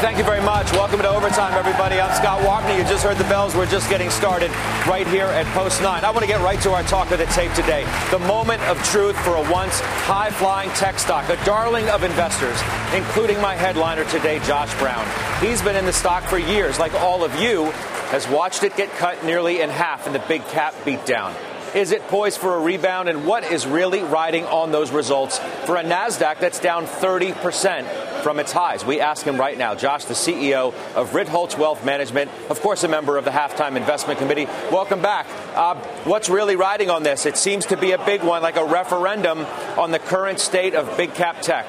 thank you very much. Welcome to Overtime, everybody. I'm Scott Wapner. You just heard the bells. We're just getting started right here at Post 9. I want to get right to our talk of the tape today. The moment of truth for a once high flying tech stock, a darling of investors, including my headliner today, Josh Brown. He's been in the stock for years, like all of you, has watched it get cut nearly in half in the big cap beatdown. Is it poised for a rebound? And what is really riding on those results for a NASDAQ that's down 30% from its highs? We ask him right now. Josh, the CEO of Ritholtz Wealth Management, of course, a member of the Halftime Investment Committee. Welcome back. Uh, what's really riding on this? It seems to be a big one, like a referendum on the current state of big cap tech.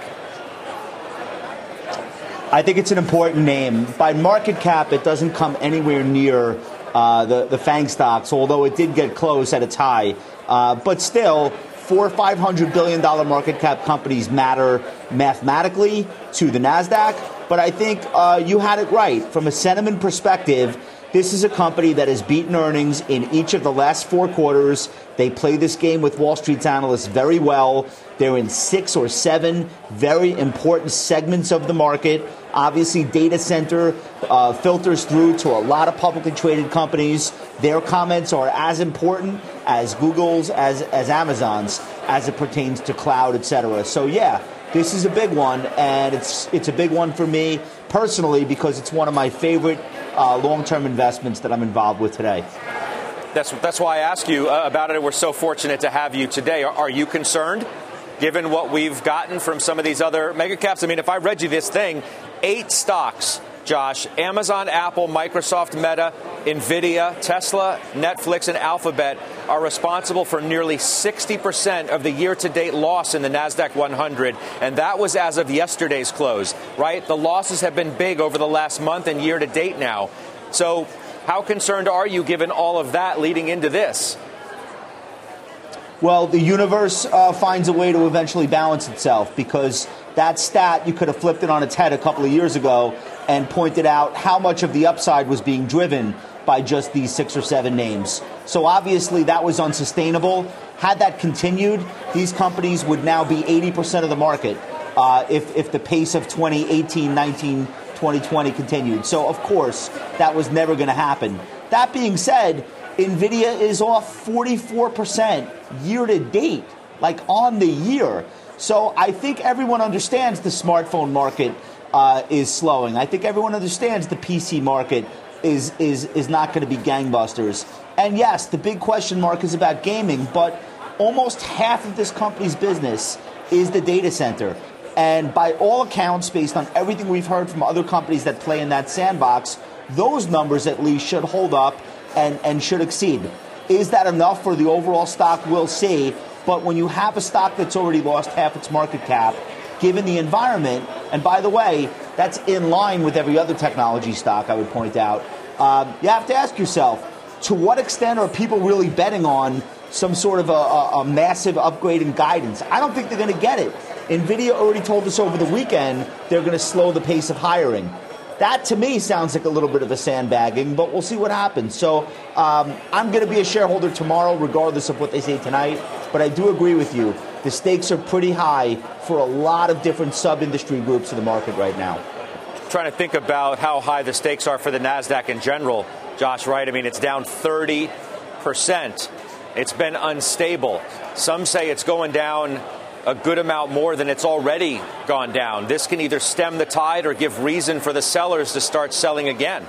I think it's an important name. By market cap, it doesn't come anywhere near uh, the, the FANG stocks, although it did get close at its high. Uh, but still, four five hundred billion dollar market cap companies matter mathematically to the Nasdaq. But I think uh, you had it right from a sentiment perspective. This is a company that has beaten earnings in each of the last four quarters. They play this game with Wall Street's analysts very well. They're in six or seven very important segments of the market. Obviously, data center uh, filters through to a lot of publicly traded companies. Their comments are as important as Google's, as, as Amazon's, as it pertains to cloud, et cetera. So, yeah, this is a big one, and it's, it's a big one for me personally because it's one of my favorite uh, long term investments that I'm involved with today. That's, that's why I ask you uh, about it. We're so fortunate to have you today. Are, are you concerned? Given what we've gotten from some of these other mega caps. I mean, if I read you this thing, eight stocks, Josh Amazon, Apple, Microsoft, Meta, Nvidia, Tesla, Netflix, and Alphabet are responsible for nearly 60% of the year to date loss in the NASDAQ 100. And that was as of yesterday's close, right? The losses have been big over the last month and year to date now. So, how concerned are you given all of that leading into this? Well, the universe uh, finds a way to eventually balance itself because that stat, you could have flipped it on its head a couple of years ago and pointed out how much of the upside was being driven by just these six or seven names. So obviously that was unsustainable. Had that continued, these companies would now be 80% of the market uh, if, if the pace of 2018, 19, 2020 continued. So, of course, that was never going to happen. That being said, NVIDIA is off 44% year to date, like on the year. So I think everyone understands the smartphone market uh, is slowing. I think everyone understands the PC market is, is, is not going to be gangbusters. And yes, the big question mark is about gaming, but almost half of this company's business is the data center. And by all accounts, based on everything we've heard from other companies that play in that sandbox, those numbers at least should hold up and, and should exceed. Is that enough for the overall stock? We'll see. But when you have a stock that's already lost half its market cap, given the environment, and by the way, that's in line with every other technology stock, I would point out, um, you have to ask yourself to what extent are people really betting on some sort of a, a, a massive upgrade in guidance? I don't think they're going to get it. NVIDIA already told us over the weekend they're going to slow the pace of hiring. That to me sounds like a little bit of a sandbagging, but we'll see what happens. So um, I'm going to be a shareholder tomorrow, regardless of what they say tonight. But I do agree with you. The stakes are pretty high for a lot of different sub industry groups in the market right now. Trying to think about how high the stakes are for the NASDAQ in general, Josh, right? I mean, it's down 30%. It's been unstable. Some say it's going down a good amount more than it's already gone down. This can either stem the tide or give reason for the sellers to start selling again.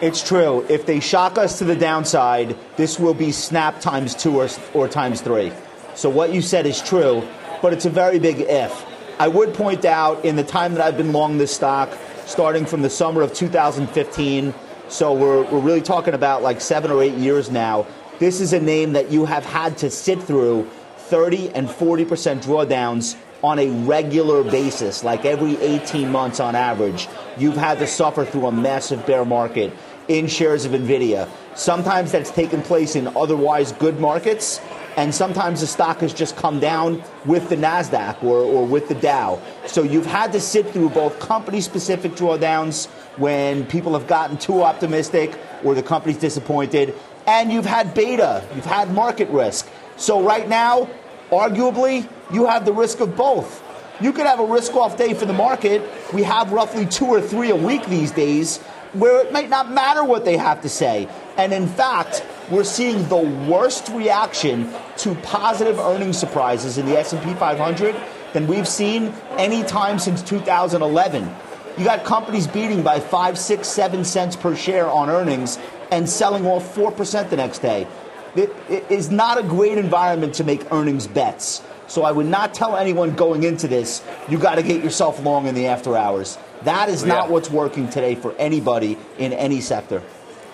It's true. If they shock us to the downside, this will be snap times two or, or times three. So what you said is true, but it's a very big if. I would point out in the time that I've been long this stock, starting from the summer of 2015, so we're, we're really talking about like seven or eight years now, this is a name that you have had to sit through 30 and 40% drawdowns on a regular basis, like every 18 months on average. You've had to suffer through a massive bear market in shares of NVIDIA. Sometimes that's taken place in otherwise good markets, and sometimes the stock has just come down with the NASDAQ or, or with the Dow. So you've had to sit through both company specific drawdowns when people have gotten too optimistic or the company's disappointed, and you've had beta, you've had market risk. So right now, arguably, you have the risk of both. you could have a risk off day for the market. We have roughly two or three a week these days where it might not matter what they have to say. And in fact, we're seeing the worst reaction to positive earnings surprises in the S&P 500 than we've seen any time since 2011. You got companies beating by five, six, seven cents per share on earnings and selling off 4% the next day. It, it is not a great environment to make earnings bets. So I would not tell anyone going into this, you got to get yourself long in the after hours. That is not yeah. what's working today for anybody in any sector.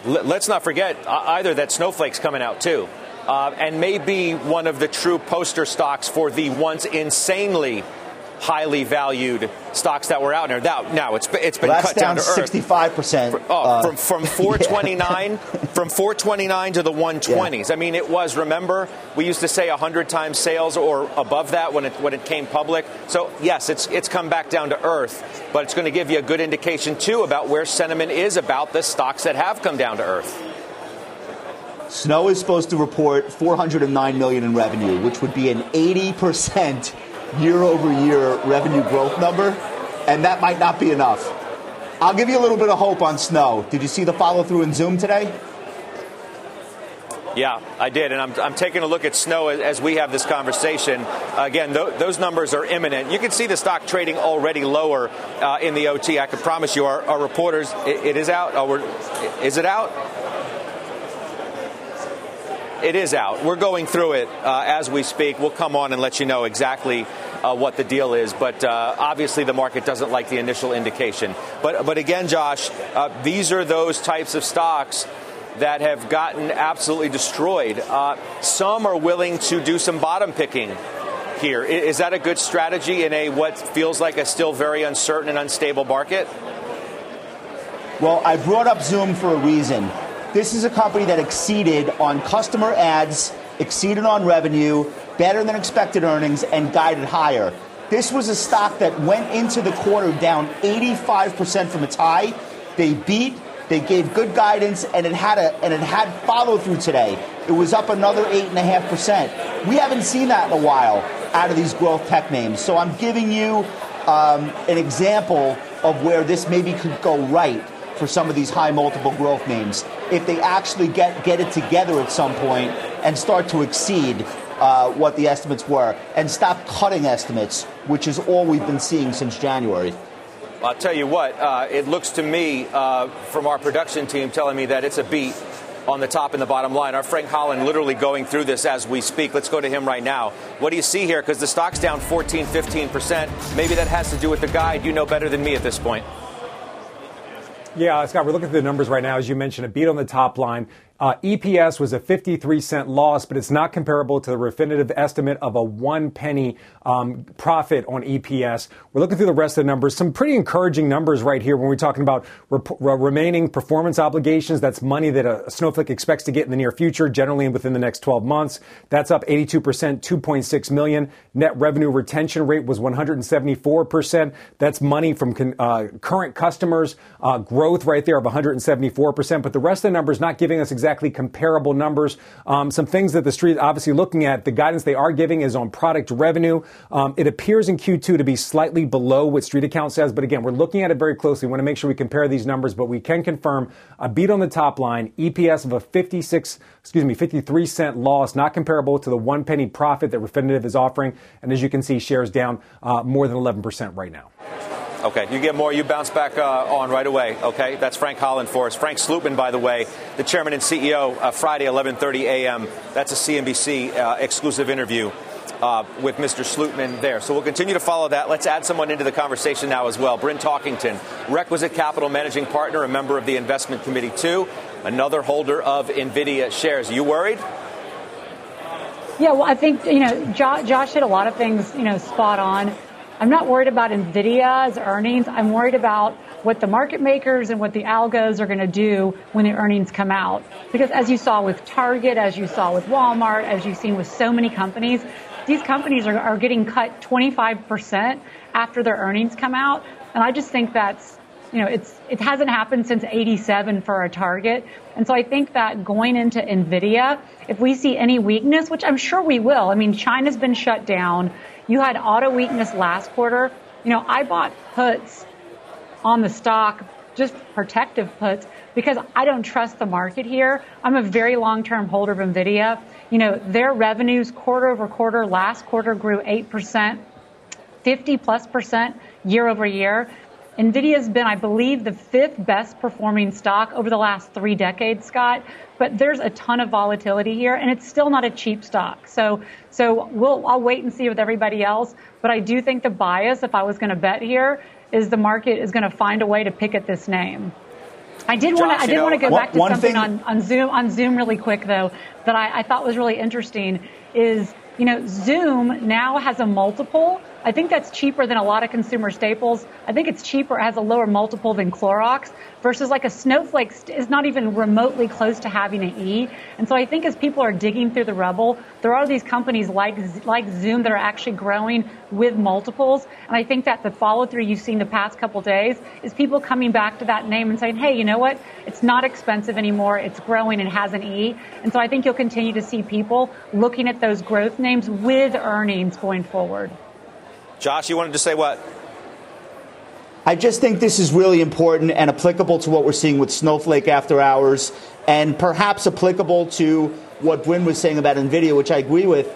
Let's not forget uh, either that Snowflake's coming out too. Uh, and may be one of the true poster stocks for the once insanely highly valued stocks that were out there. Now, now it's it's been well, cut down, down to sixty five percent. Oh, uh, from from four twenty nine, from four twenty nine to the one twenties. Yeah. I mean, it was. Remember, we used to say hundred times sales or above that when it when it came public. So yes, it's it's come back down to earth, but it's going to give you a good indication too about where sentiment is about the stocks that have come down to earth. Snow is supposed to report 409 million in revenue, which would be an 80 percent year over year revenue growth number, and that might not be enough. I'll give you a little bit of hope on Snow. Did you see the follow through in Zoom today? Yeah, I did, and I'm, I'm taking a look at Snow as, we have this conversation. Again, th- those numbers are imminent. You can see the stock trading already lower uh, in the OT. I can promise you, our, our reporters, it, it is out. Oh, is it out? It is out. We're going through it uh, as we speak. We'll come on and let you know exactly uh, what the deal is. But uh, obviously, the market doesn't like the initial indication. But but again, Josh, uh, these are those types of stocks that have gotten absolutely destroyed. Uh, some are willing to do some bottom picking here. Is that a good strategy in a what feels like a still very uncertain and unstable market? Well, I brought up Zoom for a reason. This is a company that exceeded on customer ads, exceeded on revenue, better than expected earnings, and guided higher. This was a stock that went into the quarter down 85% from its high. They beat, they gave good guidance, and it had a and it had follow through today. It was up another eight and a half percent. We haven't seen that in a while out of these growth tech names. So I'm giving you um, an example of where this maybe could go right for some of these high multiple growth names if they actually get, get it together at some point and start to exceed uh, what the estimates were and stop cutting estimates, which is all we've been seeing since January. I'll tell you what, uh, it looks to me uh, from our production team telling me that it's a beat on the top and the bottom line. Our Frank Holland literally going through this as we speak. Let's go to him right now. What do you see here? Because the stock's down 14, 15%. Maybe that has to do with the guide. You know better than me at this point. Yeah, Scott, we're looking at the numbers right now. As you mentioned, a beat on the top line. Uh, EPS was a 53 cent loss, but it's not comparable to the Refinitiv estimate of a one penny um, profit on EPS. We're looking through the rest of the numbers. Some pretty encouraging numbers right here when we're talking about rep- remaining performance obligations. That's money that a Snowflake expects to get in the near future, generally within the next 12 months. That's up 82%, 2.6 million. Net revenue retention rate was 174%. That's money from con- uh, current customers. Uh, growth right there of 174%. But the rest of the numbers not giving us exactly exactly comparable numbers. Um, some things that the street obviously looking at. The guidance they are giving is on product revenue. Um, it appears in Q2 to be slightly below what Street Account says, but again, we're looking at it very closely. We want to make sure we compare these numbers, but we can confirm a beat on the top line, EPS of a 56, excuse me, 53 cent loss, not comparable to the one penny profit that Refinitiv is offering. And as you can see, shares down uh, more than 11% right now. Okay, you get more, you bounce back uh, on right away. Okay, that's Frank Holland for us. Frank Slootman, by the way, the chairman and CEO, uh, Friday, 11:30 a.m. That's a CNBC uh, exclusive interview. Uh, with Mr. Slootman there. So we'll continue to follow that. Let's add someone into the conversation now as well. Bryn Talkington, Requisite Capital Managing Partner, a member of the Investment Committee, too, another holder of NVIDIA shares. Are you worried? Yeah, well, I think, you know, Josh, Josh hit a lot of things, you know, spot on. I'm not worried about NVIDIA's earnings. I'm worried about what the market makers and what the algos are going to do when the earnings come out. Because as you saw with Target, as you saw with Walmart, as you've seen with so many companies, these companies are, are getting cut 25% after their earnings come out. And I just think that's, you know, it's, it hasn't happened since 87 for a target. And so I think that going into NVIDIA, if we see any weakness, which I'm sure we will, I mean, China's been shut down. You had auto weakness last quarter. You know, I bought puts on the stock, just protective puts, because I don't trust the market here. I'm a very long-term holder of NVIDIA. You know, their revenues quarter over quarter, last quarter grew 8%, 50 plus percent year over year. NVIDIA has been, I believe, the fifth best performing stock over the last three decades, Scott. But there's a ton of volatility here, and it's still not a cheap stock. So, so we'll, I'll wait and see with everybody else. But I do think the bias, if I was going to bet here, is the market is going to find a way to pick at this name. I did want to. I did want to go back to something thing, on, on Zoom on Zoom really quick though that I, I thought was really interesting is you know Zoom now has a multiple I think that's cheaper than a lot of consumer staples. I think it's cheaper, has a lower multiple than Clorox versus like a Snowflake is not even remotely close to having an E. And so I think as people are digging through the rubble, there are these companies like, like Zoom that are actually growing with multiples. And I think that the follow through you've seen the past couple days is people coming back to that name and saying, hey, you know what? It's not expensive anymore. It's growing and has an E. And so I think you'll continue to see people looking at those growth names with earnings going forward. Josh, you wanted to say what? I just think this is really important and applicable to what we're seeing with Snowflake after hours, and perhaps applicable to what Bryn was saying about NVIDIA, which I agree with.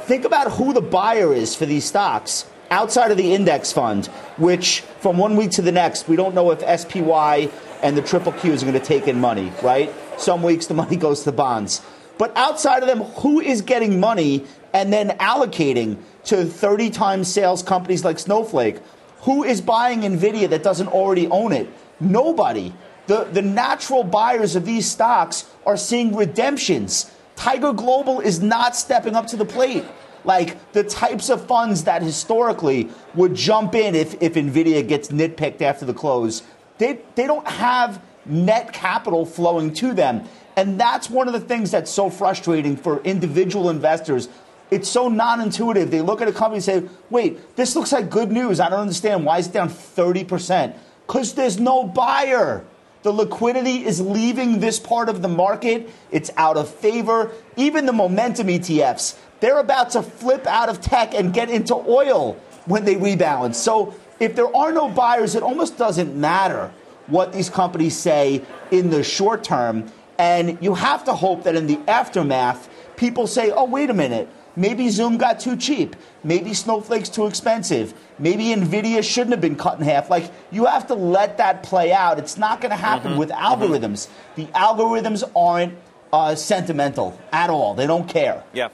Think about who the buyer is for these stocks outside of the index fund, which from one week to the next, we don't know if SPY and the triple Qs are going to take in money, right? Some weeks the money goes to bonds. But outside of them, who is getting money and then allocating to 30 times sales companies like Snowflake. Who is buying NVIDIA that doesn't already own it? Nobody. The, the natural buyers of these stocks are seeing redemptions. Tiger Global is not stepping up to the plate. Like the types of funds that historically would jump in if, if NVIDIA gets nitpicked after the close, they, they don't have net capital flowing to them. And that's one of the things that's so frustrating for individual investors it's so non-intuitive. They look at a company and say, "Wait, this looks like good news. I don't understand why is it down 30%?" Cuz there's no buyer. The liquidity is leaving this part of the market. It's out of favor. Even the momentum ETFs, they're about to flip out of tech and get into oil when they rebalance. So if there are no buyers, it almost doesn't matter what these companies say in the short term. And you have to hope that in the aftermath, people say, oh, wait a minute. Maybe Zoom got too cheap. Maybe Snowflake's too expensive. Maybe Nvidia shouldn't have been cut in half. Like you have to let that play out. It's not going to happen mm-hmm. with mm-hmm. algorithms. Mm-hmm. The algorithms aren't uh, sentimental at all. They don't care. Yeah.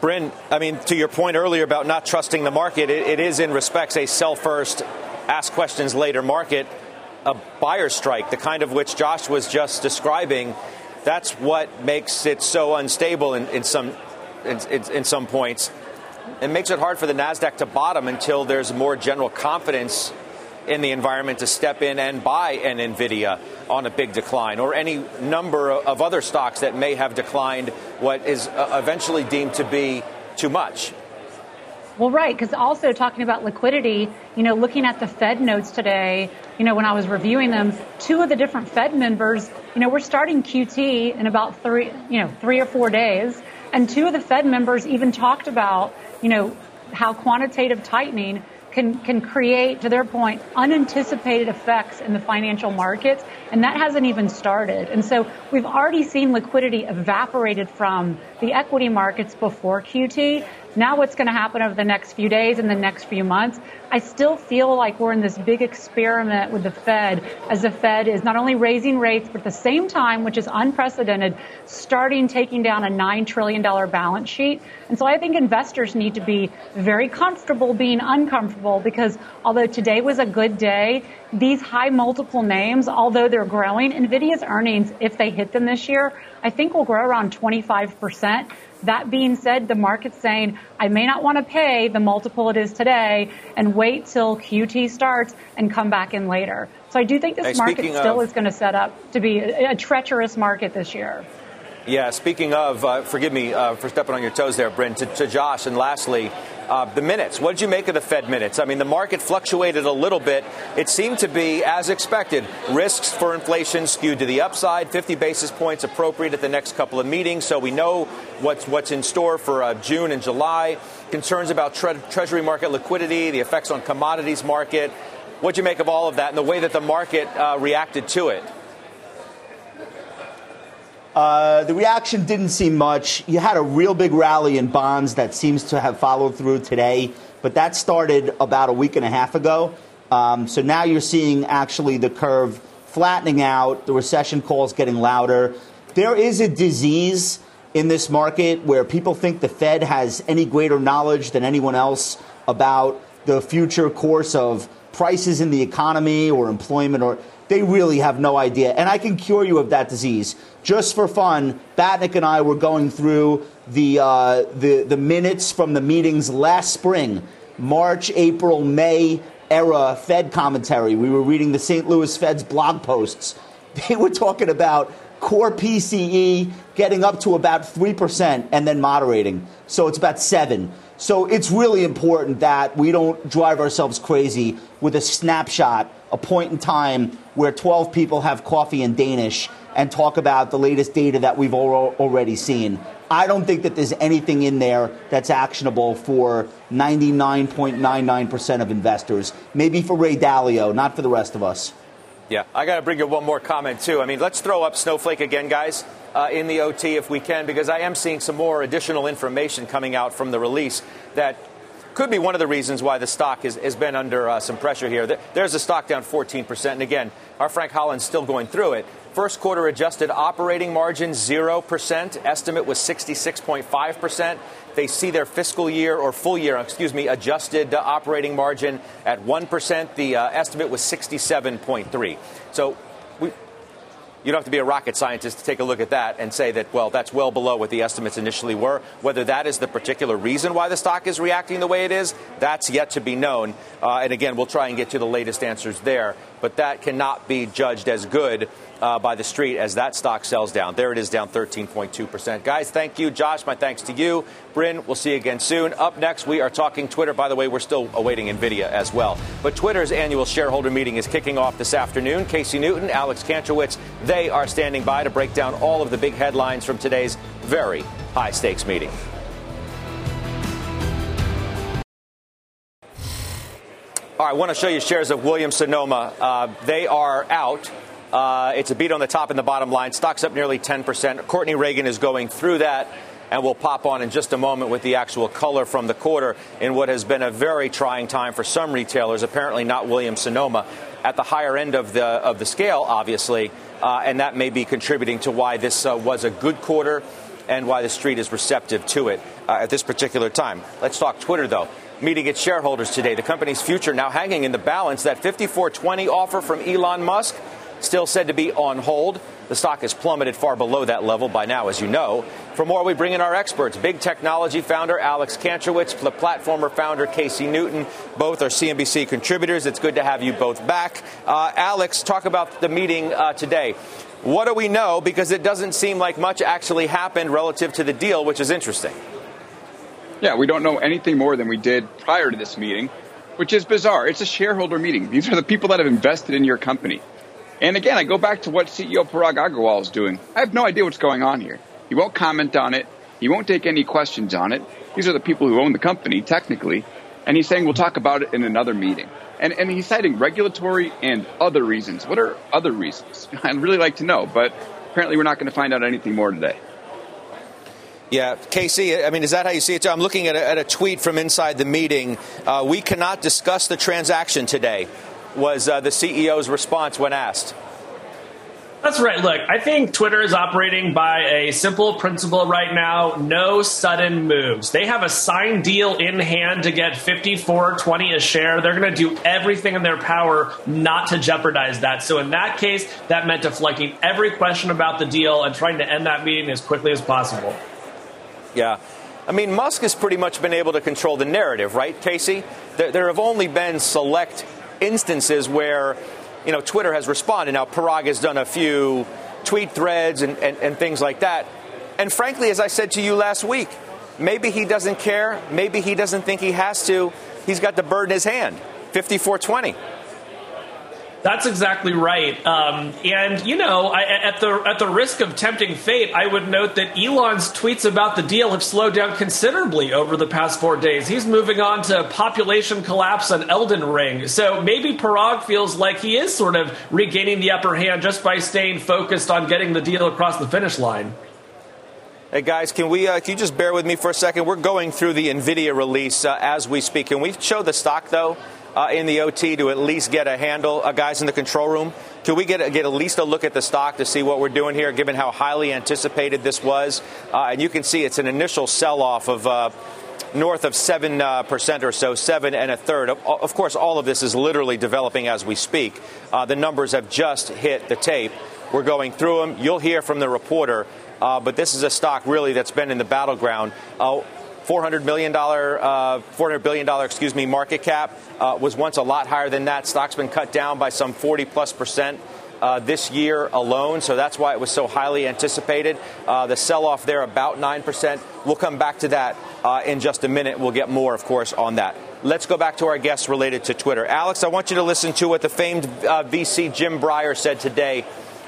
Bryn, I mean, to your point earlier about not trusting the market, it, it is in respects a sell first, ask questions later market, a buyer strike, the kind of which Josh was just describing. That's what makes it so unstable in, in some in, in, in some points. It makes it hard for the NASDAQ to bottom until there's more general confidence in the environment to step in and buy an NVIDIA on a big decline or any number of other stocks that may have declined what is uh, eventually deemed to be too much. Well, right, because also talking about liquidity, you know, looking at the Fed notes today, you know, when I was reviewing them, two of the different Fed members, you know, we're starting QT in about three, you know, three or four days. And two of the Fed members even talked about, you know, how quantitative tightening can, can create, to their point, unanticipated effects in the financial markets, and that hasn't even started. And so we've already seen liquidity evaporated from the equity markets before QT. Now what's going to happen over the next few days and the next few months? I still feel like we're in this big experiment with the Fed as the Fed is not only raising rates, but at the same time, which is unprecedented, starting taking down a $9 trillion balance sheet. And so I think investors need to be very comfortable being uncomfortable because although today was a good day, these high multiple names, although they're growing, NVIDIA's earnings, if they hit them this year, I think will grow around 25%. That being said, the market's saying, I may not want to pay the multiple it is today and wait till QT starts and come back in later. So I do think this hey, market still of, is going to set up to be a, a, treacherous market this year. Yeah, speaking of, uh, forgive me uh, for stepping on your toes there, Bryn, to, to Josh, and lastly, Uh, the minutes, what did you make of the Fed minutes? I mean, the market fluctuated a little bit. It seemed to be, as expected, risks for inflation skewed to the upside, 50 basis points appropriate at the next couple of meetings. So we know what's, what's in store for uh, June and July. Concerns about tre- Treasury market liquidity, the effects on commodities market. What'd you make of all of that and the way that the market uh, reacted to it? Uh, the reaction didn't seem much. You had a real big rally in bonds that seems to have followed through today, but that started about a week and a half ago. Um, so now you're seeing actually the curve flattening out, the recession calls getting louder. There is a disease in this market where people think the Fed has any greater knowledge than anyone else about the future course of prices in the economy or employment or they really have no idea. And I can cure you of that disease. Just for fun, Batnick and I were going through the, uh, the, the minutes from the meetings last spring, March, April, May era Fed commentary. We were reading the St. Louis Fed's blog posts. They were talking about core PCE getting up to about 3% and then moderating. So it's about 7. So it's really important that we don't drive ourselves crazy with a snapshot, a point in time where 12 people have coffee in Danish and talk about the latest data that we've already seen. I don't think that there's anything in there that's actionable for 99.99% of investors. Maybe for Ray Dalio, not for the rest of us. Yeah, I got to bring you one more comment, too. I mean, let's throw up Snowflake again, guys uh, in the OT if we can, because I am seeing some more additional information coming out from the release that could be one of the reasons why the stock is, has been under uh, some pressure here. There's a stock down 14%. And again, our Frank Holland's still going through it. First quarter adjusted operating margin 0%. Estimate was 66.5%. They see their fiscal year or full year, excuse me, adjusted operating margin at 1%. The uh, estimate was 67.3. So we, you don't have to be a rocket scientist to take a look at that and say that, well, that's well below what the estimates initially were. Whether that is the particular reason why the stock is reacting the way it is, that's yet to be known. Uh, and again, we'll try and get to the latest answers there. But that cannot be judged as good uh, by the street as that stock sells down. There it is, down 13.2%. Guys, thank you. Josh, my thanks to you. Bryn, we'll see you again soon. Up next, we are talking Twitter. By the way, we're still awaiting NVIDIA as well. But Twitter's annual shareholder meeting is kicking off this afternoon. Casey Newton, Alex Kantrowitz, they are standing by to break down all of the big headlines from today's very high stakes meeting. All right, I want to show you shares of Williams Sonoma. Uh, they are out. Uh, it's a beat on the top and the bottom line. Stock's up nearly 10%. Courtney Reagan is going through that, and we'll pop on in just a moment with the actual color from the quarter in what has been a very trying time for some retailers, apparently not Williams Sonoma, at the higher end of the, of the scale, obviously, uh, and that may be contributing to why this uh, was a good quarter and why the street is receptive to it uh, at this particular time. Let's talk Twitter, though meeting its shareholders today. The company's future now hanging in the balance. That 5420 offer from Elon Musk still said to be on hold. The stock has plummeted far below that level by now, as you know. For more, we bring in our experts big technology founder Alex Kantrowitz, the platformer founder Casey Newton. Both are CNBC contributors. It's good to have you both back. Uh, Alex, talk about the meeting uh, today. What do we know? Because it doesn't seem like much actually happened relative to the deal, which is interesting. Yeah, we don't know anything more than we did prior to this meeting, which is bizarre. It's a shareholder meeting. These are the people that have invested in your company. And again, I go back to what CEO Parag Agrawal is doing. I have no idea what's going on here. He won't comment on it. He won't take any questions on it. These are the people who own the company, technically. And he's saying we'll talk about it in another meeting. And, and he's citing regulatory and other reasons. What are other reasons? I'd really like to know, but apparently we're not going to find out anything more today. Yeah, Casey, I mean, is that how you see it? I'm looking at a, at a tweet from inside the meeting. Uh, we cannot discuss the transaction today was uh, the CEO's response when asked. That's right. Look, I think Twitter is operating by a simple principle right now no sudden moves. They have a signed deal in hand to get 54.20 a share. They're going to do everything in their power not to jeopardize that. So, in that case, that meant deflecting every question about the deal and trying to end that meeting as quickly as possible. Yeah. I mean, Musk has pretty much been able to control the narrative, right, Casey? There, there have only been select instances where, you know, Twitter has responded. Now, Parag has done a few tweet threads and, and, and things like that. And frankly, as I said to you last week, maybe he doesn't care. Maybe he doesn't think he has to. He's got the bird in his hand. 5420. That's exactly right. Um, and you know, I, at the at the risk of tempting fate, I would note that Elon's tweets about the deal have slowed down considerably over the past four days. He's moving on to population collapse and Elden Ring. So maybe Parag feels like he is sort of regaining the upper hand just by staying focused on getting the deal across the finish line. Hey guys, can we uh, can you just bear with me for a second? We're going through the Nvidia release uh, as we speak. Can we show the stock though? Uh, in the OT to at least get a handle, uh, guys in the control room? Can we get, get at least a look at the stock to see what we're doing here, given how highly anticipated this was? Uh, and you can see it's an initial sell off of uh, north of 7% uh, or so, 7 and a third. Of course, all of this is literally developing as we speak. Uh, the numbers have just hit the tape. We're going through them. You'll hear from the reporter. Uh, but this is a stock really that's been in the battleground. Uh, $400 million, uh, $400 billion, excuse me, market cap uh, was once a lot higher than that. Stock's been cut down by some 40 plus percent. Uh, this year alone, so that's why it was so highly anticipated. Uh, the sell off there, about 9%. We'll come back to that uh, in just a minute. We'll get more, of course, on that. Let's go back to our guests related to Twitter. Alex, I want you to listen to what the famed uh, VC Jim Breyer said today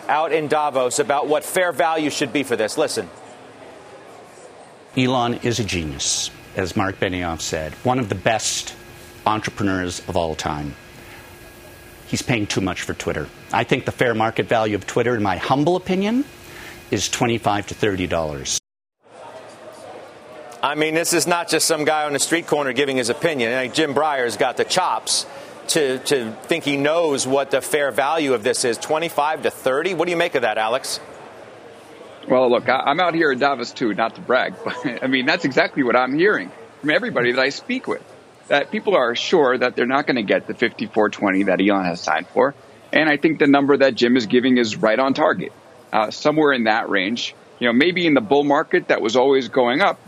out in Davos about what fair value should be for this. Listen. Elon is a genius, as Marc Benioff said, one of the best entrepreneurs of all time. He's paying too much for Twitter. I think the fair market value of Twitter, in my humble opinion, is 25 to $30. I mean, this is not just some guy on the street corner giving his opinion. Jim Breyer's got the chops to, to think he knows what the fair value of this is 25 to 30. What do you make of that, Alex? Well, look, I'm out here in Davos too, not to brag, but I mean, that's exactly what I'm hearing from everybody that I speak with. That people are sure that they're not going to get the 5420 that Elon has signed for. And I think the number that Jim is giving is right on target, uh, somewhere in that range. You know, maybe in the bull market that was always going up,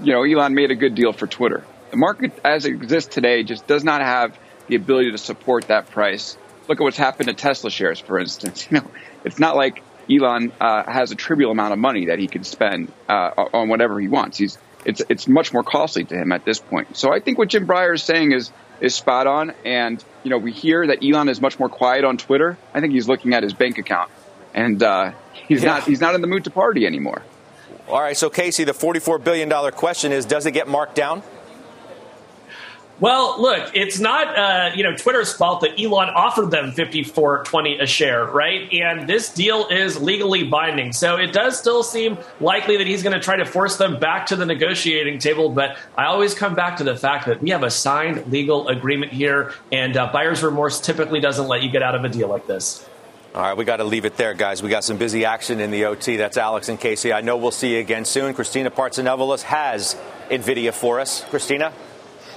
you know, Elon made a good deal for Twitter. The market as it exists today just does not have the ability to support that price. Look at what's happened to Tesla shares, for instance. You know, it's not like Elon uh, has a trivial amount of money that he can spend uh, on whatever he wants. He's it's it's much more costly to him at this point. So I think what Jim Breyer is saying is is spot on. And you know, we hear that Elon is much more quiet on Twitter. I think he's looking at his bank account, and uh, he's yeah. not he's not in the mood to party anymore. All right, so Casey, the forty-four billion dollar question is: Does it get marked down? Well, look, it's not uh, you know Twitter's fault that Elon offered them fifty four twenty a share, right? And this deal is legally binding, so it does still seem likely that he's going to try to force them back to the negotiating table. But I always come back to the fact that we have a signed legal agreement here, and uh, buyer's remorse typically doesn't let you get out of a deal like this. All right, we got to leave it there, guys. We got some busy action in the OT. That's Alex and Casey. I know we'll see you again soon. Christina Partsinevelos has NVIDIA for us. Christina?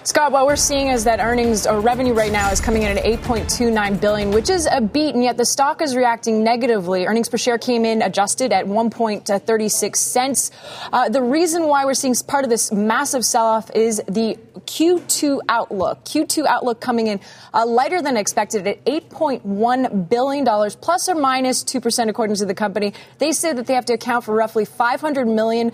Scott, what we're seeing is that earnings or revenue right now is coming in at 8.29 billion, which is a beat, and yet the stock is reacting negatively. Earnings per share came in adjusted at 1.36 cents. Uh, the reason why we're seeing part of this massive sell-off is the Q2 outlook. Q2 outlook coming in uh, lighter than expected at 8.1 billion dollars, plus or minus two percent, according to the company. They say that they have to account for roughly 500 million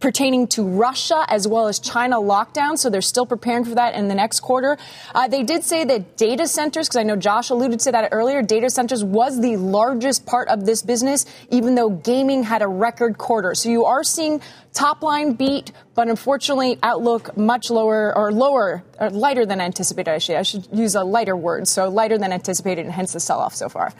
pertaining to Russia as well as China lockdown. So they're still preparing for that in the next quarter. Uh, they did say that data centers, because I know Josh alluded to that earlier, data centers was the largest part of this business, even though gaming had a record quarter. So you are seeing top line beat, but unfortunately outlook much lower or lower or lighter than anticipated. Actually, I should use a lighter word. So lighter than anticipated and hence the sell off so far.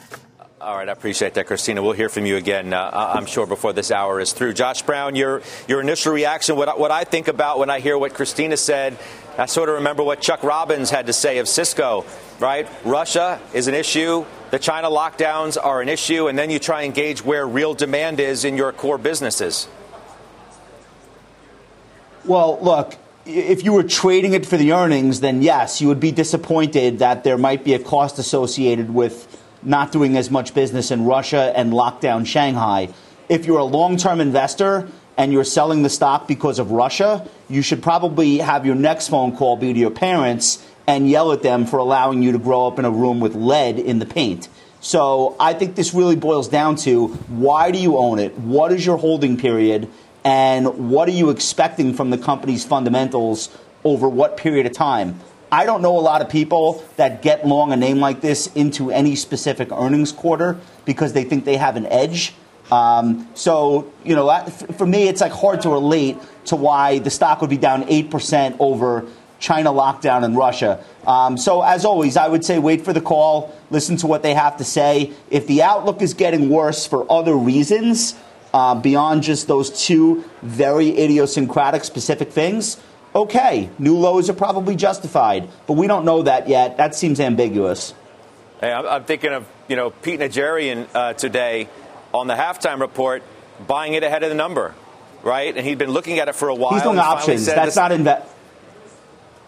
All right, I appreciate that, Christina. We'll hear from you again, uh, I'm sure, before this hour is through. Josh Brown, your your initial reaction, what, what I think about when I hear what Christina said, I sort of remember what Chuck Robbins had to say of Cisco, right? Russia is an issue, the China lockdowns are an issue, and then you try and gauge where real demand is in your core businesses. Well, look, if you were trading it for the earnings, then yes, you would be disappointed that there might be a cost associated with not doing as much business in Russia and lockdown Shanghai. If you're a long term investor and you're selling the stock because of Russia, you should probably have your next phone call be to your parents and yell at them for allowing you to grow up in a room with lead in the paint. So I think this really boils down to why do you own it? What is your holding period? and what are you expecting from the company's fundamentals over what period of time? I don't know a lot of people that get long a name like this into any specific earnings quarter because they think they have an edge. Um, so, you know, for me, it's like hard to relate to why the stock would be down 8% over China lockdown in Russia. Um, so, as always, I would say wait for the call, listen to what they have to say. If the outlook is getting worse for other reasons, uh, beyond just those two very idiosyncratic specific things, okay, new lows are probably justified. But we don't know that yet. That seems ambiguous. Hey, I'm thinking of, you know, Pete Najarian uh, today on the halftime report buying it ahead of the number, right? And he'd been looking at it for a while. He's doing options. That's this, not invest.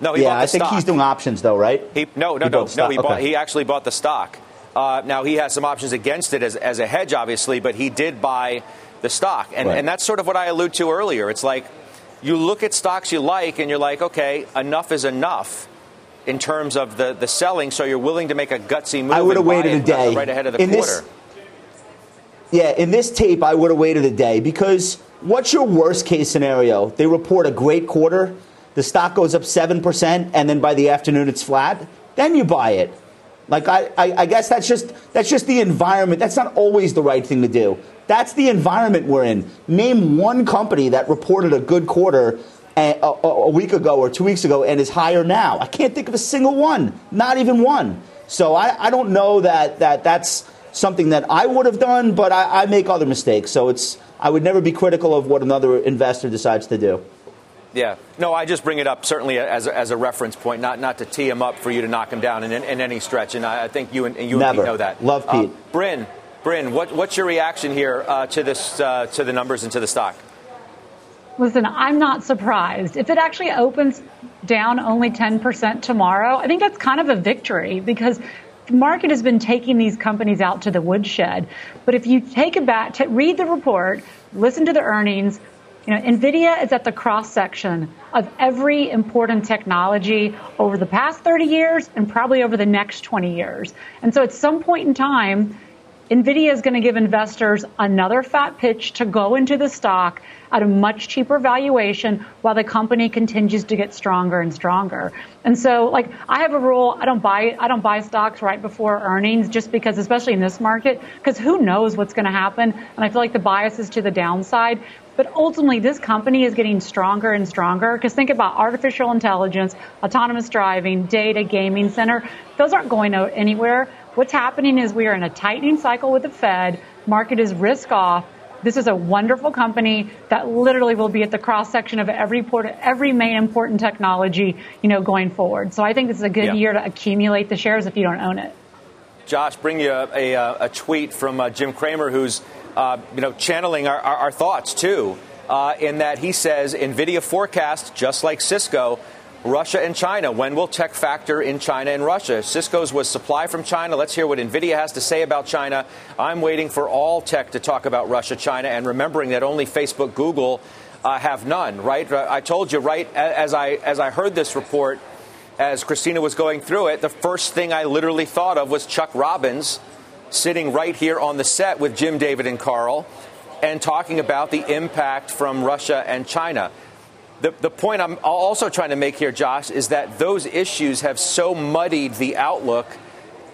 No, yeah, I think he's doing options though, right? He, no, no, he no, no. He, okay. bought, he actually bought the stock. Uh, now he has some options against it as, as a hedge, obviously, but he did buy the stock, and right. and that's sort of what I alluded to earlier. It's like you look at stocks you like, and you're like, okay, enough is enough in terms of the, the selling, so you're willing to make a gutsy move. I would have waited a day right ahead of the in quarter. This, yeah, in this tape, I would have waited a day because what's your worst case scenario? They report a great quarter the stock goes up 7%, and then by the afternoon it's flat, then you buy it. Like I, I, I, guess that's just that's just the environment. That's not always the right thing to do. That's the environment we're in. Name one company that reported a good quarter eh, a, a, a week ago or two weeks ago and is higher now. I can't think of a single one. Not even one. So I, I don't know that, that that's something that I would have done, but I, I make other mistakes. So it's I would never be critical of what another investor decides to do. Yeah. No, I just bring it up certainly as a, as a reference point, not not to tee him up for you to knock him down in, in, in any stretch. And I, I, think you and, and you Never. and Pete know that. Love Pete. Uh, Bryn, Bryn, what, what's your reaction here uh, to this uh, to the numbers and to the stock? Listen, I'm not surprised. If it actually opens down only 10% tomorrow, I think that's kind of a victory because the market has been taking these companies out to the woodshed. But if you take it back, to read the report, listen to the earnings, you know, NVIDIA is at the cross section of every important technology over the past 30 years and probably over the next 20 years. And so at some point in time, NVIDIA is going to give investors another fat pitch to go into the stock at a much cheaper valuation while the company continues to get stronger and stronger. And so, like, I have a rule: I don't buy I don't buy stocks right before earnings, just because, especially in this market, because who knows what's going to happen. And I feel like the bias is to the downside. But ultimately, this company is getting stronger and stronger because think about artificial intelligence, autonomous driving, data, gaming center. Those aren't going anywhere. What's happening is we are in a tightening cycle with the Fed. Market is risk off. This is a wonderful company that literally will be at the cross section of every port, every main important technology, you know, going forward. So I think this is a good yeah. year to accumulate the shares if you don't own it. Josh, bring you a, a, a tweet from uh, Jim Cramer, who's uh, you know, channeling our, our, our thoughts too, uh, in that he says NVIDIA forecast, just like Cisco, Russia and China. When will tech factor in China and Russia? Cisco's was supply from China. Let's hear what NVIDIA has to say about China. I'm waiting for all tech to talk about Russia, China, and remembering that only Facebook, Google uh, have none, right? I told you, right, as I, as I heard this report, as Christina was going through it, the first thing I literally thought of was Chuck Robbins sitting right here on the set with Jim, David, and Carl and talking about the impact from Russia and China. The, the point I'm also trying to make here, Josh, is that those issues have so muddied the outlook.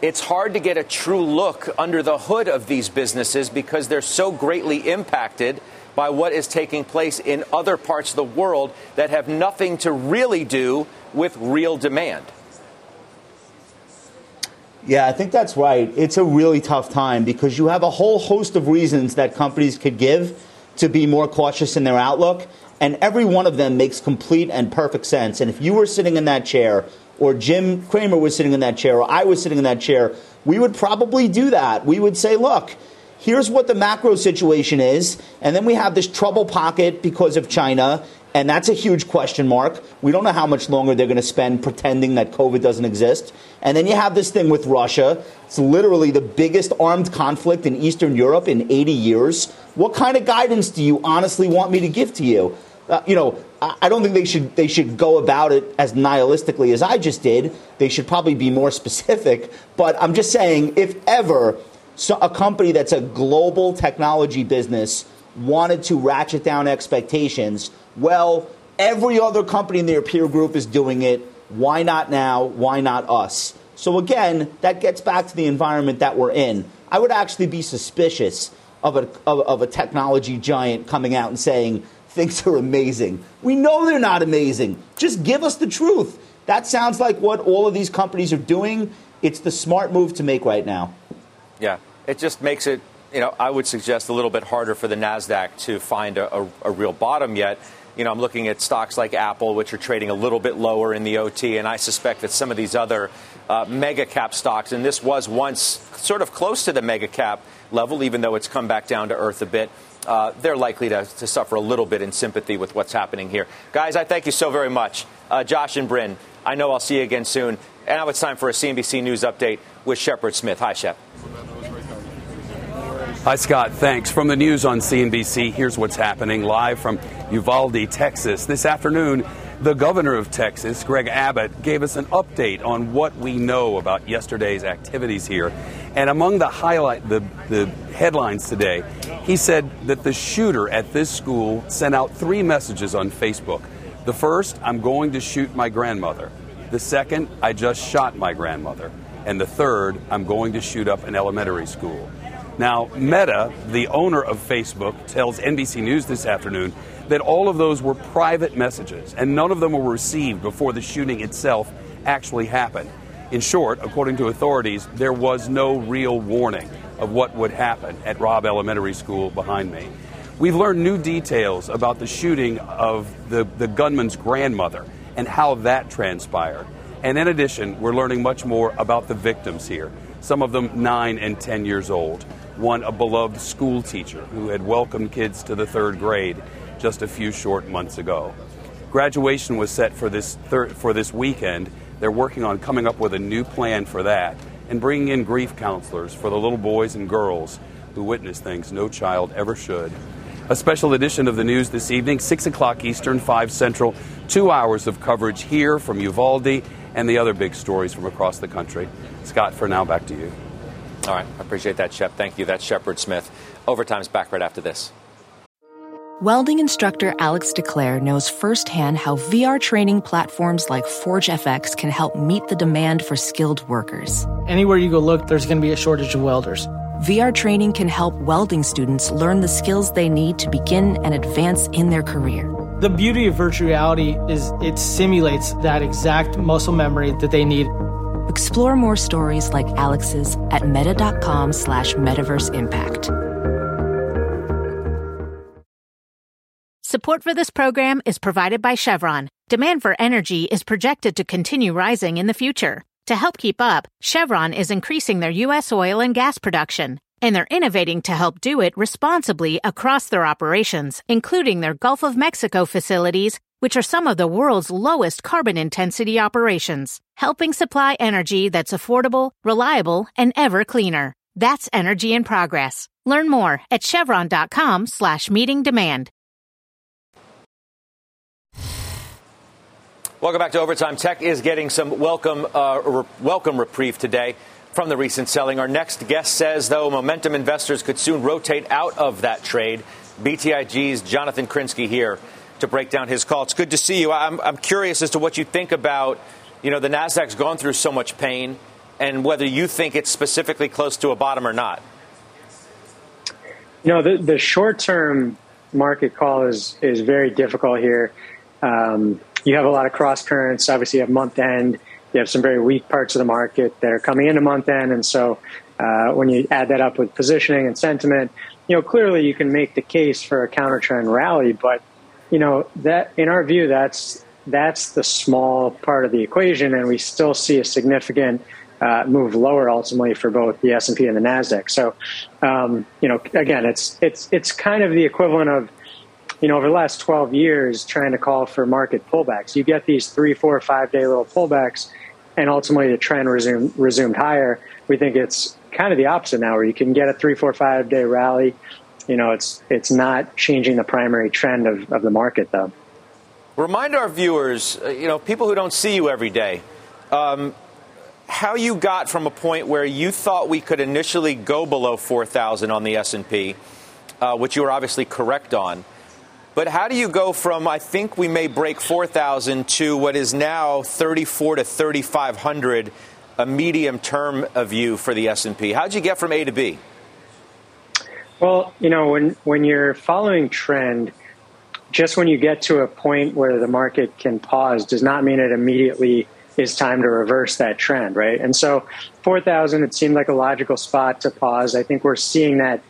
It's hard to get a true look under the hood of these businesses because they're so greatly impacted by what is taking place in other parts of the world that have nothing to really do with real demand. Yeah, I think that's right. It's a really tough time because you have a whole host of reasons that companies could give to be more cautious in their outlook, and every one of them makes complete and perfect sense. And if you were sitting in that chair, or Jim Cramer was sitting in that chair, or I was sitting in that chair, we would probably do that. We would say, look, here's what the macro situation is, and then we have this trouble pocket because of China, and that's a huge question mark. We don't know how much longer they're going to spend pretending that COVID doesn't exist. And then you have this thing with Russia. It's literally the biggest armed conflict in Eastern Europe in 80 years. What kind of guidance do you honestly want me to give to you? Uh, you know, I don't think they should they should go about it as nihilistically as I just did. They should probably be more specific. But I'm just saying, if ever so a company that's a global technology business wanted to ratchet down expectations. Well, every other company in their peer group is doing it. Why not now? Why not us? So again, that gets back to the environment that we're in. I would actually be suspicious of a, of, of a technology giant coming out and saying things are amazing. We know they're not amazing. Just give us the truth. That sounds like what all of these companies are doing. It's the smart move to make right now. Yeah, it just makes it, you know, I would suggest a little bit harder for the NASDAQ to find a, a, a real bottom yet. You know, I'm looking at stocks like Apple, which are trading a little bit lower in the OT, and I suspect that some of these other uh, mega cap stocks, and this was once sort of close to the mega cap level, even though it's come back down to earth a bit. Uh, they're likely to, to, suffer a little bit in sympathy with what's happening here. Guys, I thank you so very much. Uh, Josh and Bryn, I know I'll see you again soon. And now it's time for a CNBC News update with Shepard Smith. Hi, Shep. Hi, Scott. Thanks. From the news on CNBC, here's what's happening live from Uvalde, Texas. This afternoon, the governor of Texas, Greg Abbott, gave us an update on what we know about yesterday's activities here. And among the highlight, the, the headlines today, he said that the shooter at this school sent out three messages on Facebook. The first, I'm going to shoot my grandmother. The second, I just shot my grandmother. And the third, I'm going to shoot up an elementary school. Now, Meta, the owner of Facebook, tells NBC News this afternoon that all of those were private messages and none of them were received before the shooting itself actually happened. In short, according to authorities, there was no real warning of what would happen at Robb Elementary School behind me. We've learned new details about the shooting of the, the gunman's grandmother and how that transpired. And in addition, we're learning much more about the victims here, some of them 9 and 10 years old. One, a beloved school teacher who had welcomed kids to the third grade just a few short months ago. Graduation was set for this, thir- for this weekend. They're working on coming up with a new plan for that and bringing in grief counselors for the little boys and girls who witness things no child ever should. A special edition of the news this evening, 6 o'clock Eastern, 5 Central. Two hours of coverage here from Uvalde and the other big stories from across the country. Scott, for now, back to you. All right. I appreciate that, Shep. Thank you. That's Shepard Smith. Overtime's back right after this. Welding instructor Alex DeClaire knows firsthand how VR training platforms like ForgeFX can help meet the demand for skilled workers. Anywhere you go look, there's going to be a shortage of welders. VR training can help welding students learn the skills they need to begin and advance in their career. The beauty of virtual reality is it simulates that exact muscle memory that they need. Explore more stories like Alex's at meta.com slash metaverse impact. Support for this program is provided by Chevron. Demand for energy is projected to continue rising in the future. To help keep up, Chevron is increasing their U.S. oil and gas production, and they're innovating to help do it responsibly across their operations, including their Gulf of Mexico facilities, which are some of the world's lowest carbon intensity operations, helping supply energy that's affordable, reliable, and ever cleaner. That's energy in progress. Learn more at chevron.com slash meeting demand. Welcome back to Overtime. Tech is getting some welcome, uh, re- welcome reprieve today from the recent selling. Our next guest says, though, momentum investors could soon rotate out of that trade. BTIG's Jonathan Krinsky here to break down his call. It's good to see you. I'm, I'm curious as to what you think about, you know, the Nasdaq's gone through so much pain, and whether you think it's specifically close to a bottom or not. You know, the, the short-term market call is is very difficult here. Um, you have a lot of cross currents. Obviously, you have month end. You have some very weak parts of the market that are coming into month end, and so uh, when you add that up with positioning and sentiment, you know clearly you can make the case for a counter trend rally. But you know that in our view, that's that's the small part of the equation, and we still see a significant uh, move lower ultimately for both the S and P and the Nasdaq. So, um, you know, again, it's it's it's kind of the equivalent of you know, over the last 12 years trying to call for market pullbacks. You get these three, four, five day little pullbacks, and ultimately the trend resume, resumed higher. We think it's kind of the opposite now, where you can get a three, four, five day rally. You know, it's it's not changing the primary trend of, of the market, though. Remind our viewers, uh, you know, people who don't see you every day, um, how you got from a point where you thought we could initially go below 4,000 on the S&P uh, which you were obviously correct on. But how do you go from I think we may break 4,000 to what is now 34 to 3,500, a medium term of view for the S&P? How'd you get from A to B? Well, you know, when when you're following trend, just when you get to a point where the market can pause does not mean it immediately is time to reverse that trend, right? And so 4,000, it seemed like a logical spot to pause. I think we're seeing that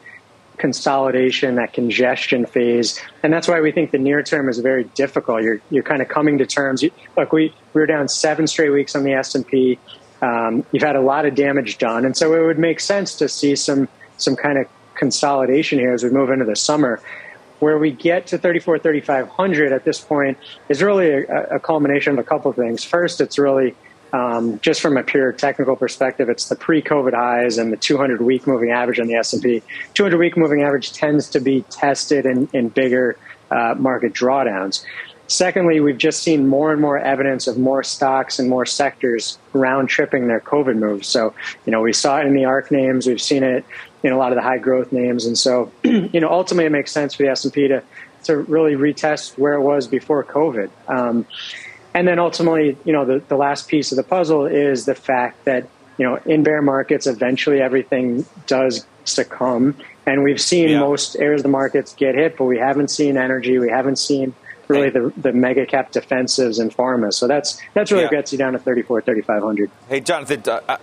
consolidation, that congestion phase, and that's why we think the near term is very difficult. You're you're kind of coming to terms. Look, we we were down seven straight weeks on the S and P. Um, you've had a lot of damage done, and so it would make sense to see some some kind of consolidation here as we move into the summer. Where we get to 34, 3,500 at this point is really a, a culmination of a couple of things. First, it's really um, just from a pure technical perspective, it's the pre-COVID highs and the 200-week moving average on the S&P. 200-week moving average tends to be tested in, in bigger uh, market drawdowns. Secondly, we've just seen more and more evidence of more stocks and more sectors round tripping their COVID moves. So, you know, we saw it in the ARK names, we've seen it in a lot of the high growth names, and so, you know, ultimately it makes sense for the S and P to to really retest where it was before COVID. Um, and then ultimately, you know, the, the last piece of the puzzle is the fact that, you know, in bear markets, eventually everything does succumb. And we've seen yeah. most areas of the markets get hit, but we haven't seen energy. We haven't seen really the, the mega cap defensives and pharma. So that's that's really yeah. gets you down to 34, 3,500. Hey, Jonathan. Uh,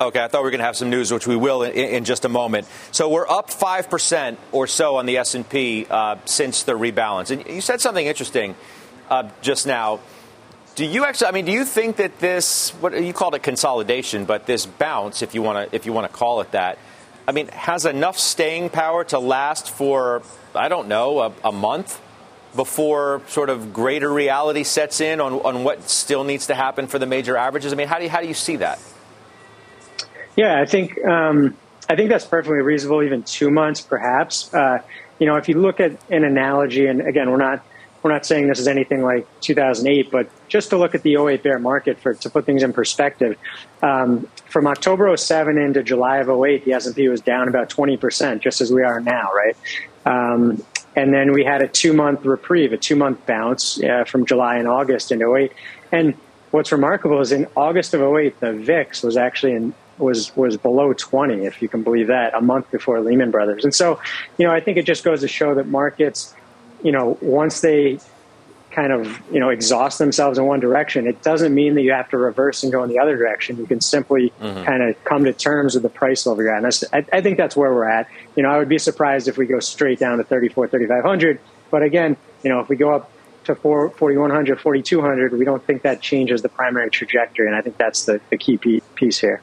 Okay, I thought we were going to have some news, which we will in, in, just a moment. So we're up five percent or so on the S and P uh, since the rebalance. And you said something interesting uh, just now. Do you actually? I mean, do you think that this what you called it consolidation, but this bounce, if you want to, if you want to call it that, I mean, has enough staying power to last for I don't know a, a month before sort of greater reality sets in on, on what still needs to happen for the major averages? I mean, how do you, how do you see that? Yeah, I think um, I think that's perfectly reasonable. Even two months, perhaps. Uh, you know, if you look at an analogy, and again, we're not we're not saying this is anything like 2008, but just to look at the 08 bear market for to put things in perspective, um, from October 07 into July of 08, the S&P was down about 20 percent, just as we are now, right? Um, and then we had a two month reprieve, a two month bounce uh, from July and August into 08. And what's remarkable is in August of 08, the VIX was actually in was was below 20, if you can believe that, a month before Lehman Brothers. And so, you know, I think it just goes to show that markets you know, once they kind of, you know, exhaust themselves in one direction, it doesn't mean that you have to reverse and go in the other direction. You can simply mm-hmm. kind of come to terms with the price level you're at. And I, I think that's where we're at. You know, I would be surprised if we go straight down to 34, 3,500. But again, you know, if we go up to 4, 4,100, 4,200, we don't think that changes the primary trajectory. And I think that's the, the key piece here.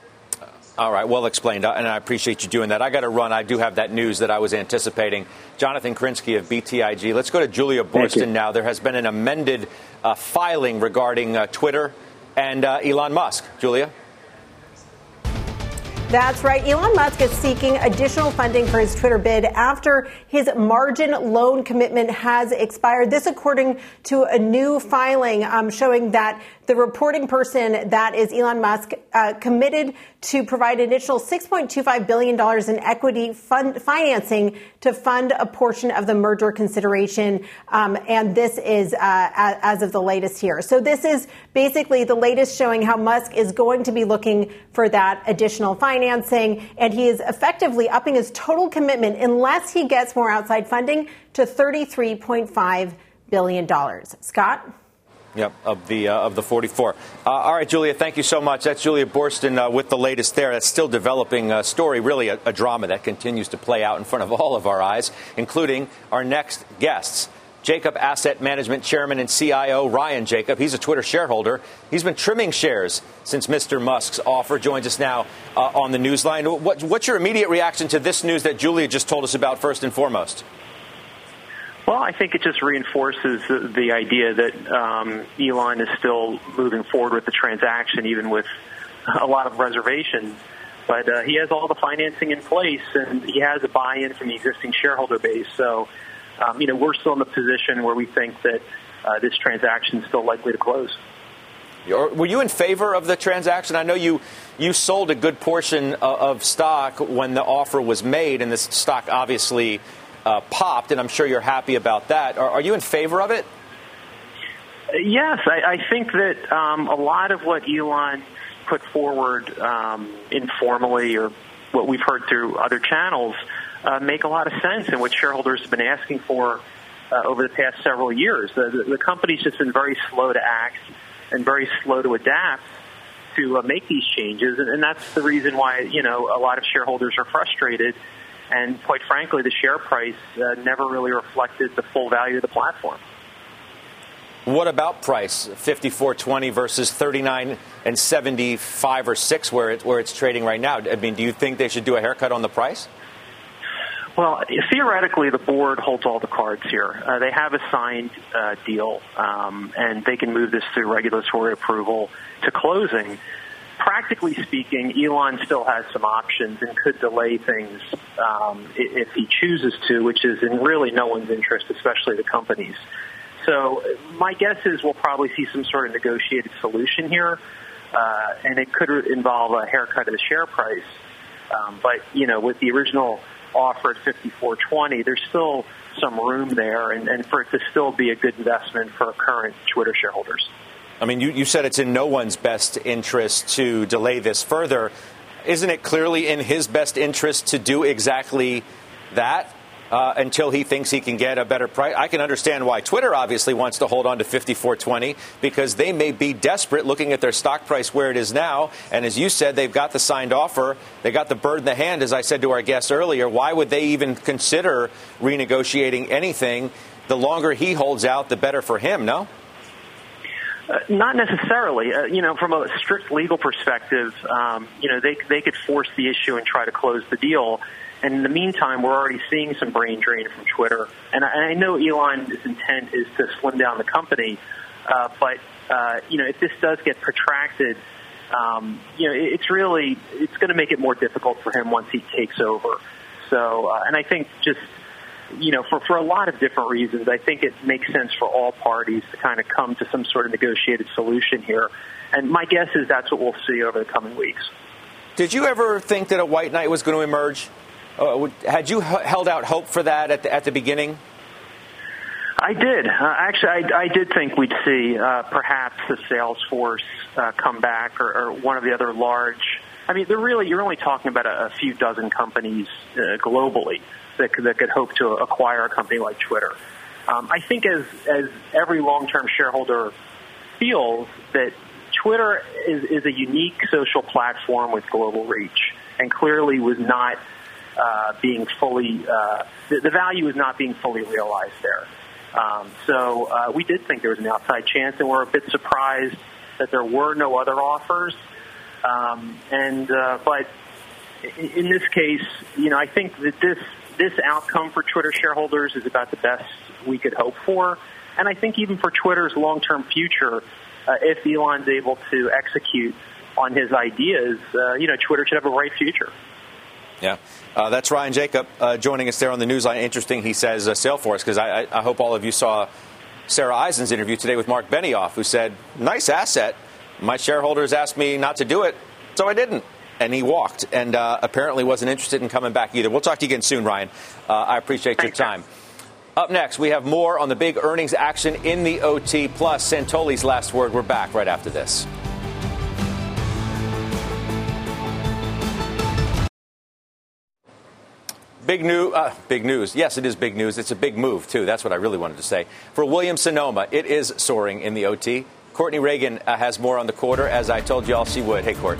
All right, well explained, uh, and I appreciate you doing that. I got to run. I do have that news that I was anticipating. Jonathan Krinsky of BTIG. Let's go to Julia Boorstin now. There has been an amended uh, filing regarding uh, Twitter and uh, Elon Musk. Julia? That's right. Elon Musk is seeking additional funding for his Twitter bid after his margin loan commitment has expired. This, according to a new filing um, showing that the reporting person that is Elon Musk uh, committed to provide additional $6.25 billion in equity fund financing to fund a portion of the merger consideration. Um, and this is uh, as of the latest here. So this is basically the latest showing how Musk is going to be looking for that additional financing. And he is effectively upping his total commitment unless he gets more outside funding to $33.5 billion. Scott? Yep, of the uh, of the 44. Uh, all right, Julia, thank you so much. That's Julia Boorstin uh, with the latest there. That's still developing a story, really a, a, drama that continues to play out in front of all of our eyes, including our next guests. Jacob Asset Management Chairman and CIO Ryan Jacob. He's a Twitter shareholder. He's been trimming shares since Mr. Musk's offer. Joins us now uh, on the newsline. What, what's your immediate reaction to this news that Julia just told us about first and foremost? Well, I think it just reinforces the, the idea that um, Elon is still moving forward with the transaction, even with a lot of reservations. But uh, he has all the financing in place, and he has a buy-in from the existing shareholder base. So, um, you know, we're still in the position where we think that uh, this transaction is still likely to close. were you in favor of the transaction? I know you you sold a good portion of stock when the offer was made, and this stock obviously uh, popped, and I'm sure you're happy about that. Are, are you in favor of it? Yes, I, I think that um, a lot of what Elon put forward um, informally or what we've heard through other channels uh, make a lot of sense and what shareholders have been asking for uh, over the past several years. The, the, the company's just been very slow to act and very slow to adapt to uh, make these changes, and, and that's the reason why you know a lot of shareholders are frustrated. And quite frankly, the share price uh, never really reflected the full value of the platform. What about price? 54.20 versus 39 and 75 or 6 where it, where it's trading right now. I mean, do you think they should do a haircut on the price? Well, theoretically, the board holds all the cards here. Uh, they have a signed uh, deal, um, and they can move this through regulatory approval to closing. Practically speaking, Elon still has some options and could delay things um, if he chooses to, which is in really no one's interest, especially the companies. So my guess is we'll probably see some sort of negotiated solution here, uh, and it could involve a haircut of the share price. Um, but you know, with the original offer at 54.20, there's still some room there, and, and for it to still be a good investment for current Twitter shareholders. I mean, you, you said it's in no one's best interest to delay this further. Isn't it clearly in his best interest to do exactly that? uh, until he thinks he can get a better price. I can understand why Twitter obviously wants to hold on to 54.20 because they may be desperate looking at their stock price where it is now. And as you said, they've got the signed offer, they got the bird in the hand, as I said to our guest earlier. Why would they even consider renegotiating anything? The longer he holds out, the better for him, no? Uh, not necessarily. Uh, you know, from a strict legal perspective, um, you know, they they could force the issue and try to close the deal. And in the meantime, we're already seeing some brain drain from Twitter. And I, and I know Elon's intent is to slim down the company, uh, but uh, you know, if this does get protracted, um, you know, it's really it's going to make it more difficult for him once he takes over. So, uh, and I think just you know, for, for a lot of different reasons, I think it makes sense for all parties to kind of come to some sort of negotiated solution here. And my guess is that's what we'll see over the coming weeks. Did you ever think that a white knight was going to emerge? Uh, had you h- held out hope for that at the, at the beginning? I did. Uh, actually, I, I did think we'd see uh, perhaps the Salesforce uh, come back or, or one of the other large. I mean, they're really you're only talking about a, a few dozen companies uh, globally that could, that could hope to acquire a company like Twitter. Um, I think as as every long term shareholder feels that Twitter is, is a unique social platform with global reach, and clearly was not uh, being fully, uh, the, the, value is not being fully realized there. Um, so uh, we did think there was an outside chance, and we're a bit surprised that there were no other offers. Um, and uh, but in this case, you know, I think that this this outcome for Twitter shareholders is about the best we could hope for, and I think even for Twitter's long term future, uh, if Elon's able to execute on his ideas, uh, you know, Twitter should have a bright future. Yeah. Uh, that's Ryan Jacob uh, joining us there on the newsline. Interesting, he says uh, Salesforce, because I, I, I, hope all of you saw Sarah Eisen's interview today with Marc Benioff, who said, nice asset. My shareholders asked me not to do it, so I didn't. And he walked and uh, apparently wasn't interested in coming back either. We'll talk to you again soon, Ryan. Uh, I appreciate your time. Up next, we have more on the big earnings action in the OT, plus Santoli's last word. We're back right after this. Big new, uh, big news. Yes, it is big news. It's a big move too. That's what I really wanted to say. For Williams Sonoma, it is soaring in the OT. Courtney Reagan uh, has more on the quarter, as I told y'all she would. Hey, Court.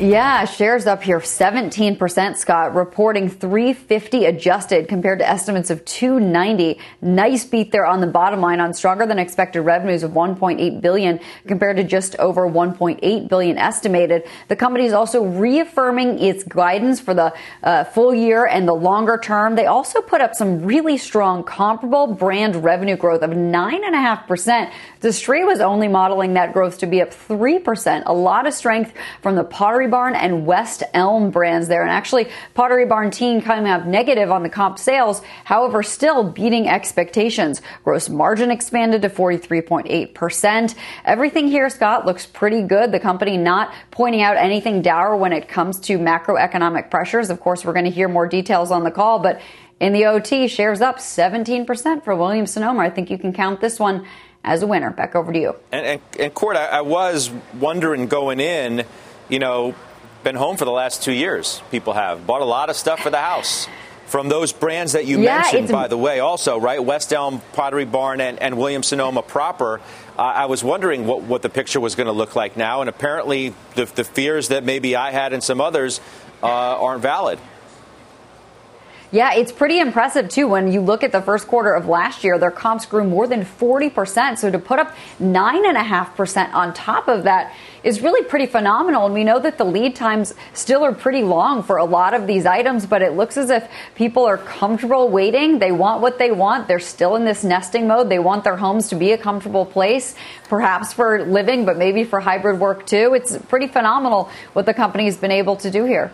Yeah, shares up here 17%, Scott, reporting 350 adjusted compared to estimates of 290. Nice beat there on the bottom line on stronger than expected revenues of 1.8 billion compared to just over 1.8 billion estimated. The company is also reaffirming its guidance for the uh, full year and the longer term. They also put up some really strong comparable brand revenue growth of 9.5%. The street was only modeling that growth to be up 3%. A lot of strength from the pottery Barn and West Elm brands there. And actually, Pottery Barn Teen coming up negative on the comp sales, however, still beating expectations. Gross margin expanded to 43.8%. Everything here, Scott, looks pretty good. The company not pointing out anything dour when it comes to macroeconomic pressures. Of course, we're going to hear more details on the call, but in the OT, shares up 17% for Williams Sonoma. I think you can count this one as a winner. Back over to you. And, and, and Court, I, I was wondering going in, you know, been home for the last two years. People have bought a lot of stuff for the house from those brands that you Yeah, mentioned, by the way, also, right? West Elm, Pottery Barn, and, and Williams Sonoma proper. Uh, I was wondering what, what the picture was going to look like now, and apparently the, the fears that maybe I had and some others uh, aren't valid. Yeah, it's pretty impressive too. When you look at the first quarter of last year, their comps grew more than 40%. So to put up 9.5% on top of that is really pretty phenomenal. And we know that the lead times still are pretty long for a lot of these items, but it looks as if people are comfortable waiting. They want what they want. They're still in this nesting mode. They want their homes to be a comfortable place, perhaps for living, but maybe for hybrid work too. It's pretty phenomenal what the company's been able to do here.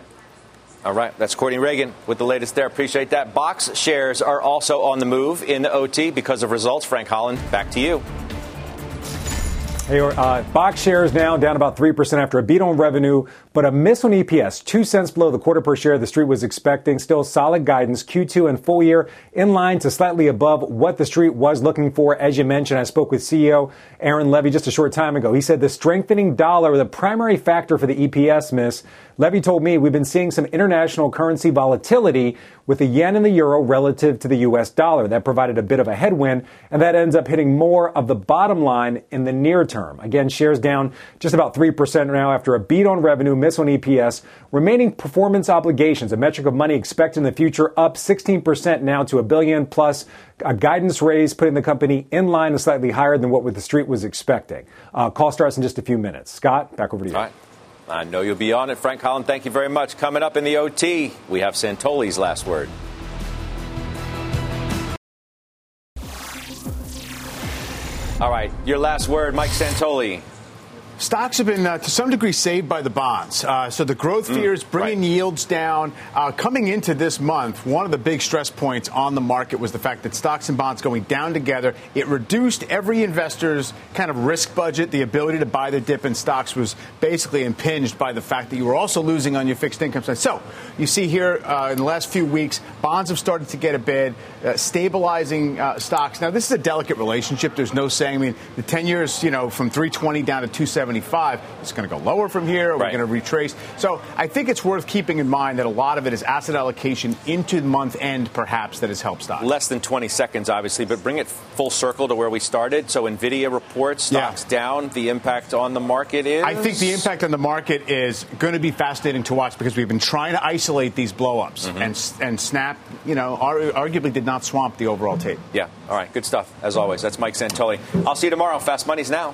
All right, that's Courtney Reagan with the latest there. Appreciate that. Box shares are also on the move in the OT because of results. Frank Holland, back to you. Hey, uh, Box shares now down about 3% after a beat on revenue, but a miss on EPS, 2 cents below the quarter per share the street was expecting. Still solid guidance, Q2 and full year in line to slightly above what the street was looking for. As you mentioned, I spoke with CEO Aaron Levie just a short time ago. He said the strengthening dollar, the primary factor for the EPS miss. Levy told me we've been seeing some international currency volatility with the yen and the euro relative to the US dollar. That provided a bit of a headwind, and that ends up hitting more of the bottom line in the near term. Again, shares down just about 3% now after a beat on revenue, miss on EPS. Remaining performance obligations, a metric of money expected in the future, up 16% now to a billion plus a guidance raise, putting the company in line and slightly higher than what the street was expecting. Uh, call starts in just a few minutes. Scott, back over to you. All right. I know you'll be on it. Frank Holland, thank you very much. Coming up in the OT, we have Santoli's last word. All right, your last word, Mike Santoli. Stocks have been, uh, to some degree, saved by the bonds. Uh, so the growth Mm, fears bringing yields down. Uh, coming into this month, one of the big stress points on the market was the fact that stocks and bonds going down together. It reduced every investor's kind of risk budget. The ability to buy the dip in stocks was basically impinged by the fact that you were also losing on your fixed income side. So you see here uh, in the last few weeks, bonds have started to get a bid, uh, stabilizing uh, stocks. Now this is a delicate relationship. There's no saying. I mean, the 10 years, you know, from 320 down to 275. It's going to go lower from here. We're Right. going to retrace. So I think it's worth keeping in mind that a lot of it is asset allocation into the month end, perhaps, that has helped stocks. Less than 20 seconds, obviously, but bring it full circle to where we started. So NVIDIA reports Yeah. stocks down. The impact on the market is? I think the impact on the market is going to be fascinating to watch because we've been trying to isolate these blowups, Mm-hmm. and and Snap, you know, ar- arguably did not swamp the overall tape. Yeah. All right. Good stuff. As always, that's Mike Santoli. I'll see you tomorrow. Fast Money's now.